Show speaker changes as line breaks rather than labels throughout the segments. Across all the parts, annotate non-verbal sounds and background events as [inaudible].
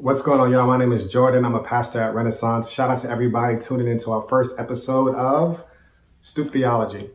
What's going on, y'all? My name is Jordan. I'm a pastor at Renaissance. Shout out to everybody tuning into our first episode of Stoop Theology.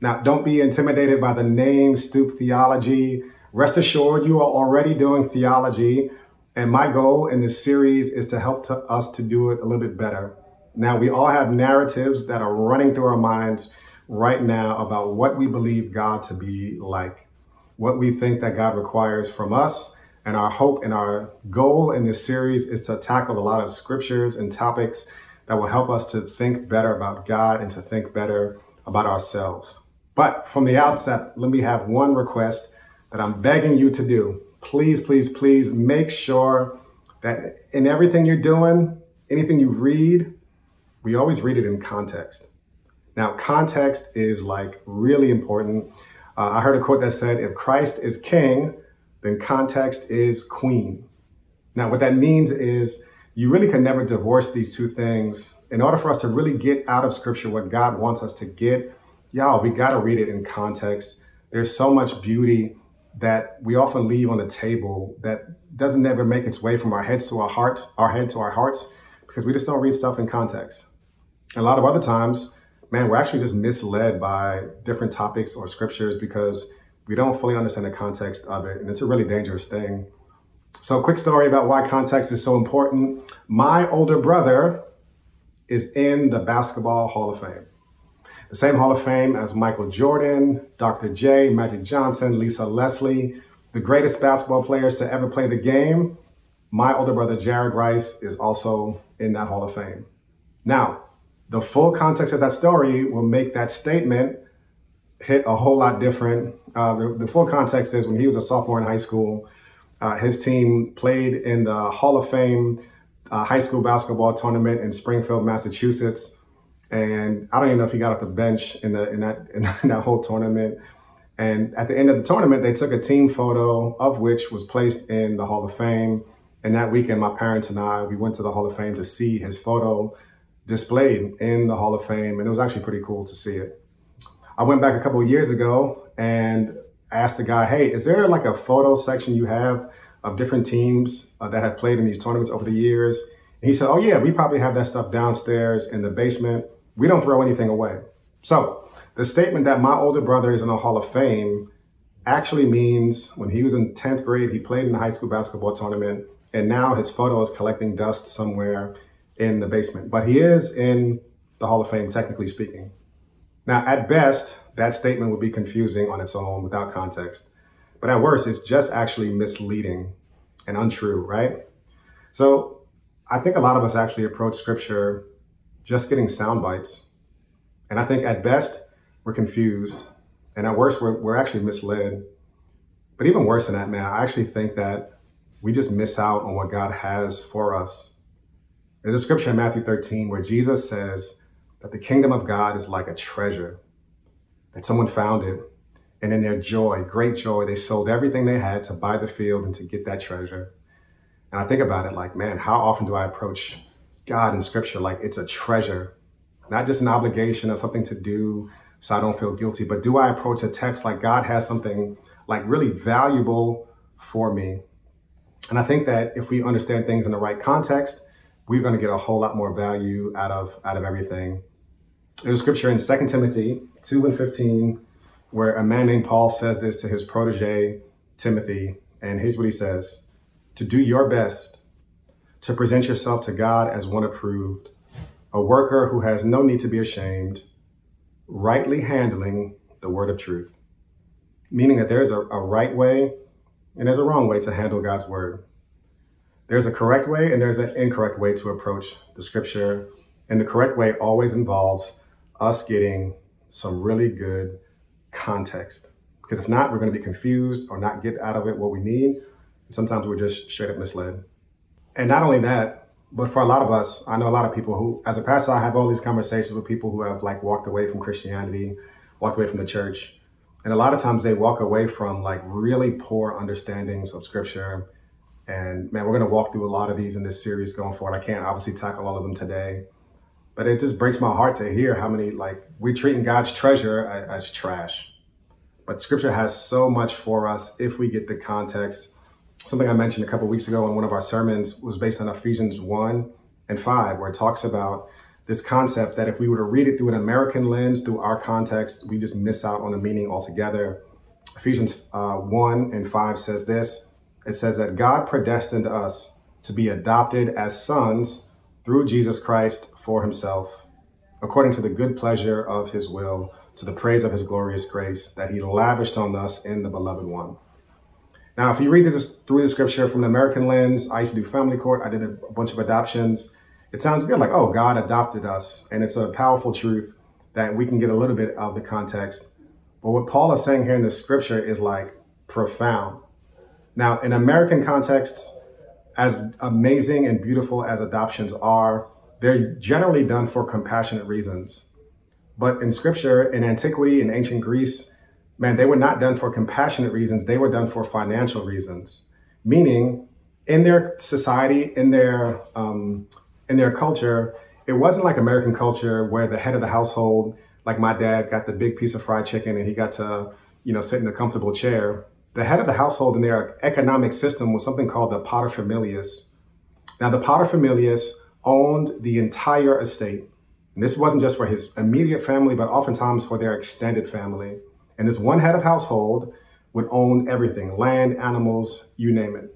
Now, don't be intimidated by the name Stoop Theology. Rest assured, you are already doing theology. And my goal in this series is to help to us to do it a little bit better. Now, we all have narratives that are running through our minds right now about what we believe God to be like, what we think that God requires from us. And our hope and our goal in this series is to tackle a lot of scriptures and topics that will help us to think better about God and to think better about ourselves. But from the outset, let me have one request that I'm begging you to do. Please, please, please make sure that in everything you're doing, anything you read, we always read it in context. Now, context is like really important. Uh, I heard a quote that said, if Christ is king, then context is queen. Now, what that means is you really can never divorce these two things. In order for us to really get out of scripture what God wants us to get, y'all, we got to read it in context. There's so much beauty that we often leave on the table that doesn't ever make its way from our heads to our hearts, our head to our hearts, because we just don't read stuff in context. a lot of other times, man, we're actually just misled by different topics or scriptures because we don't fully understand the context of it. And it's a really dangerous thing. So, quick story about why context is so important. My older brother is in the Basketball Hall of Fame the same Hall of Fame as Michael Jordan, Dr. J, Magic Johnson, Lisa Leslie, the greatest basketball players to ever play the game. My older brother, Jared Rice, is also in that Hall of Fame. Now, the full context of that story will make that statement hit a whole lot different. Uh, the, the, full context is when he was a sophomore in high school, uh, his team played in the Hall of Fame uh, high school basketball tournament in Springfield, Massachusetts and I don't even know if he got off the bench in the in that [laughs] in that whole tournament. And at the end of the tournament, they took a team photo of which was placed in the Hall of Fame. And that weekend, my parents and I we went to the Hall of Fame to see his photo displayed in the Hall of Fame, and it was actually pretty cool to see it. I went back a couple of years ago and asked the guy, "Hey, is there like a photo section you have of different teams uh, that have played in these tournaments over the years?" And he said, "Oh yeah, we probably have that stuff downstairs in the basement." we don't throw anything away. So the statement that my older brother is in the Hall of Fame actually means when he was in 10th grade, he played in the high school basketball tournament, and now his photo is collecting dust somewhere in the basement. But he is in the Hall of Fame, technically speaking. Now, at best, that statement would be confusing on its own without context. But at worst, it's just actually misleading and untrue, right? So I think a lot of us actually approach scripture just getting sound bites. And I think at best, we're confused. And at worst, we're, we're actually misled. But even worse than that, man, I actually think that we just miss out on what God has for us. There's a scripture in Matthew 13 where Jesus says that the kingdom of God is like a treasure, that someone found it. And in their joy, great joy, they sold everything they had to buy the field and to get that treasure. And I think about it like, man, how often do I approach God in scripture like it's a treasure, not just an obligation or something to do so I don't feel guilty, but do I approach a text like God has something like really valuable for me? And I think that if we understand things in the right context, we're going to get a whole lot more value out of out of everything. There's a scripture in 2 Timothy 2 and 15 where a man named Paul says this to his protege Timothy, and here's what he says: to do your best to present yourself to God as one approved, a worker who has no need to be ashamed, rightly handling the word of truth. Meaning that there's a, a right way and there's a wrong way to handle God's word. There's a correct way and there's an incorrect way to approach the scripture. And the correct way always involves us getting some really good context. Because if not, we're going to be confused or not get out of it what we need. And sometimes we're just straight up misled. And not only that, but for a lot of us, I know a lot of people who, as a pastor, I have all these conversations with people who have like walked away from Christianity, walked away from the church. And a lot of times they walk away from like really poor understandings of scripture. And man, we're going to walk through a lot of these in this series going forward. I can't obviously tackle all of them today, but it just breaks my heart to hear how many like we're treating God's treasure as, as trash. But scripture has so much for us if we get the context. Something I mentioned a couple weeks ago in one of our sermons was based on Ephesians 1 and 5, where it talks about this concept that if we were to read it through an American lens, through our context, we just miss out on the meaning altogether. Ephesians uh, 1 and 5 says this it says that God predestined us to be adopted as sons through Jesus Christ for himself, according to the good pleasure of his will, to the praise of his glorious grace that he lavished on us in the beloved one. Now, if you read this through the scripture from an American lens, I used to do family court, I did a bunch of adoptions. It sounds good, like, oh, God adopted us. And it's a powerful truth that we can get a little bit of the context. But what Paul is saying here in the scripture is like profound. Now, in American contexts, as amazing and beautiful as adoptions are, they're generally done for compassionate reasons. But in scripture, in antiquity, in ancient Greece, man, they were not done for compassionate reasons. They were done for financial reasons. Meaning, in their society, in their um, in their culture, it wasn't like American culture where the head of the household, like my dad, got the big piece of fried chicken and he got to, you know, sit in a comfortable chair the head of the household in their economic system was something called the paterfamilias. Now, the paterfamilias owned the entire estate. And this wasn't just for his immediate family, but oftentimes for their extended family. And this one head of household would own everything land, animals, you name it.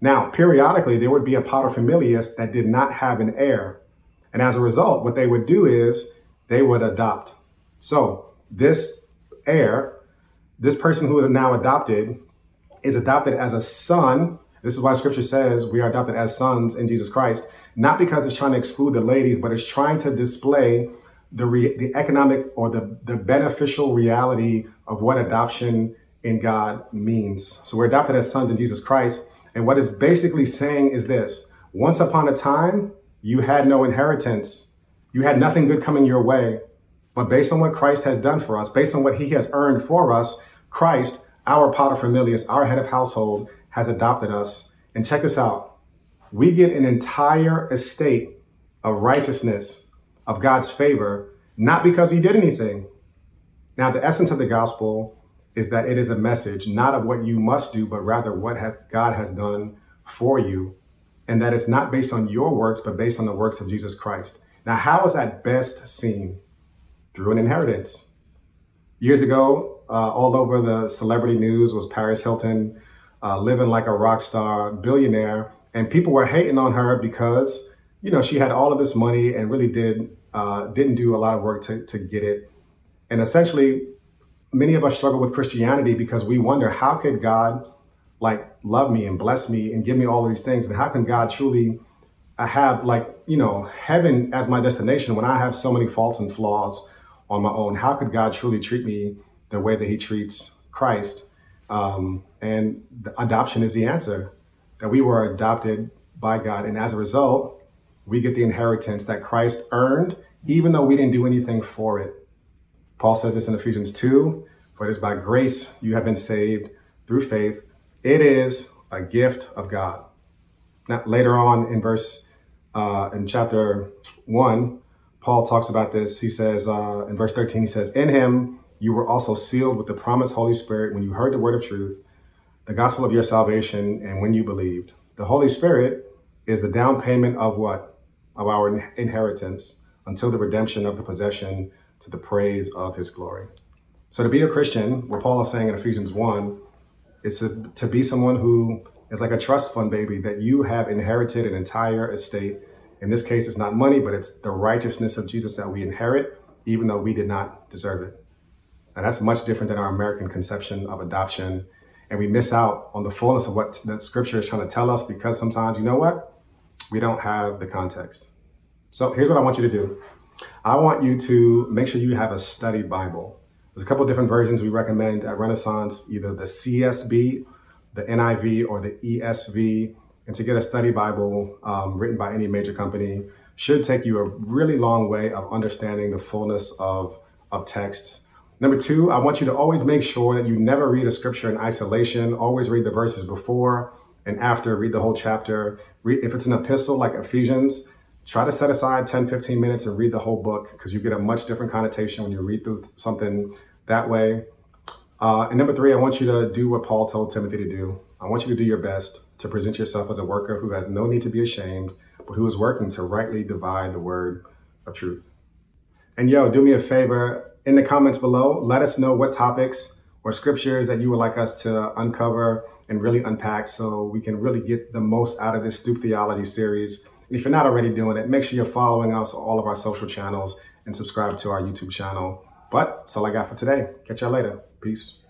Now, periodically, there would be a paterfamilias that did not have an heir. And as a result, what they would do is they would adopt. So, this heir this person who is now adopted is adopted as a son. This is why scripture says we are adopted as sons in Jesus Christ, not because it's trying to exclude the ladies, but it's trying to display the, re- the economic or the, the beneficial reality of what adoption in God means. So we're adopted as sons in Jesus Christ. And what it's basically saying is this once upon a time, you had no inheritance, you had nothing good coming your way. But based on what Christ has done for us, based on what he has earned for us, Christ, our paterfamilias, our head of household, has adopted us. And check this out. We get an entire estate of righteousness, of God's favor, not because he did anything. Now, the essence of the gospel is that it is a message not of what you must do, but rather what God has done for you. And that it's not based on your works, but based on the works of Jesus Christ. Now, how is that best seen? Through an inheritance. Years ago, uh, all over the celebrity news was Paris Hilton uh, living like a rock star, billionaire, and people were hating on her because you know she had all of this money and really did uh, didn't do a lot of work to, to get it. And essentially, many of us struggle with Christianity because we wonder how could God like love me and bless me and give me all of these things, and how can God truly uh, have like you know heaven as my destination when I have so many faults and flaws on my own. How could God truly treat me the way that He treats Christ? Um, and adoption is the answer that we were adopted by God. And as a result, we get the inheritance that Christ earned, even though we didn't do anything for it. Paul says this in Ephesians 2 For it is by grace you have been saved through faith. It is a gift of God. Now, later on in verse, uh, in chapter 1, Paul talks about this. He says uh, in verse 13, he says, In him you were also sealed with the promised Holy Spirit when you heard the word of truth, the gospel of your salvation, and when you believed. The Holy Spirit is the down payment of what? Of our inheritance until the redemption of the possession to the praise of his glory. So to be a Christian, what Paul is saying in Ephesians 1, is to, to be someone who is like a trust fund baby, that you have inherited an entire estate in this case, it's not money, but it's the righteousness of Jesus that we inherit, even though we did not deserve it. And that's much different than our American conception of adoption. And we miss out on the fullness of what the scripture is trying to tell us because sometimes, you know what? We don't have the context. So here's what I want you to do I want you to make sure you have a study Bible. There's a couple different versions we recommend at Renaissance, either the CSB, the NIV, or the ESV. And to get a study Bible um, written by any major company should take you a really long way of understanding the fullness of, of texts. Number two, I want you to always make sure that you never read a scripture in isolation. Always read the verses before and after, read the whole chapter. Read, if it's an epistle like Ephesians, try to set aside 10, 15 minutes and read the whole book because you get a much different connotation when you read through something that way. Uh, and number three, I want you to do what Paul told Timothy to do. I want you to do your best to present yourself as a worker who has no need to be ashamed, but who is working to rightly divide the word of truth. And yo, do me a favor in the comments below, let us know what topics or scriptures that you would like us to uncover and really unpack so we can really get the most out of this Stoop Theology series. If you're not already doing it, make sure you're following us on all of our social channels and subscribe to our YouTube channel. But that's all I got for today. Catch y'all later. Peace.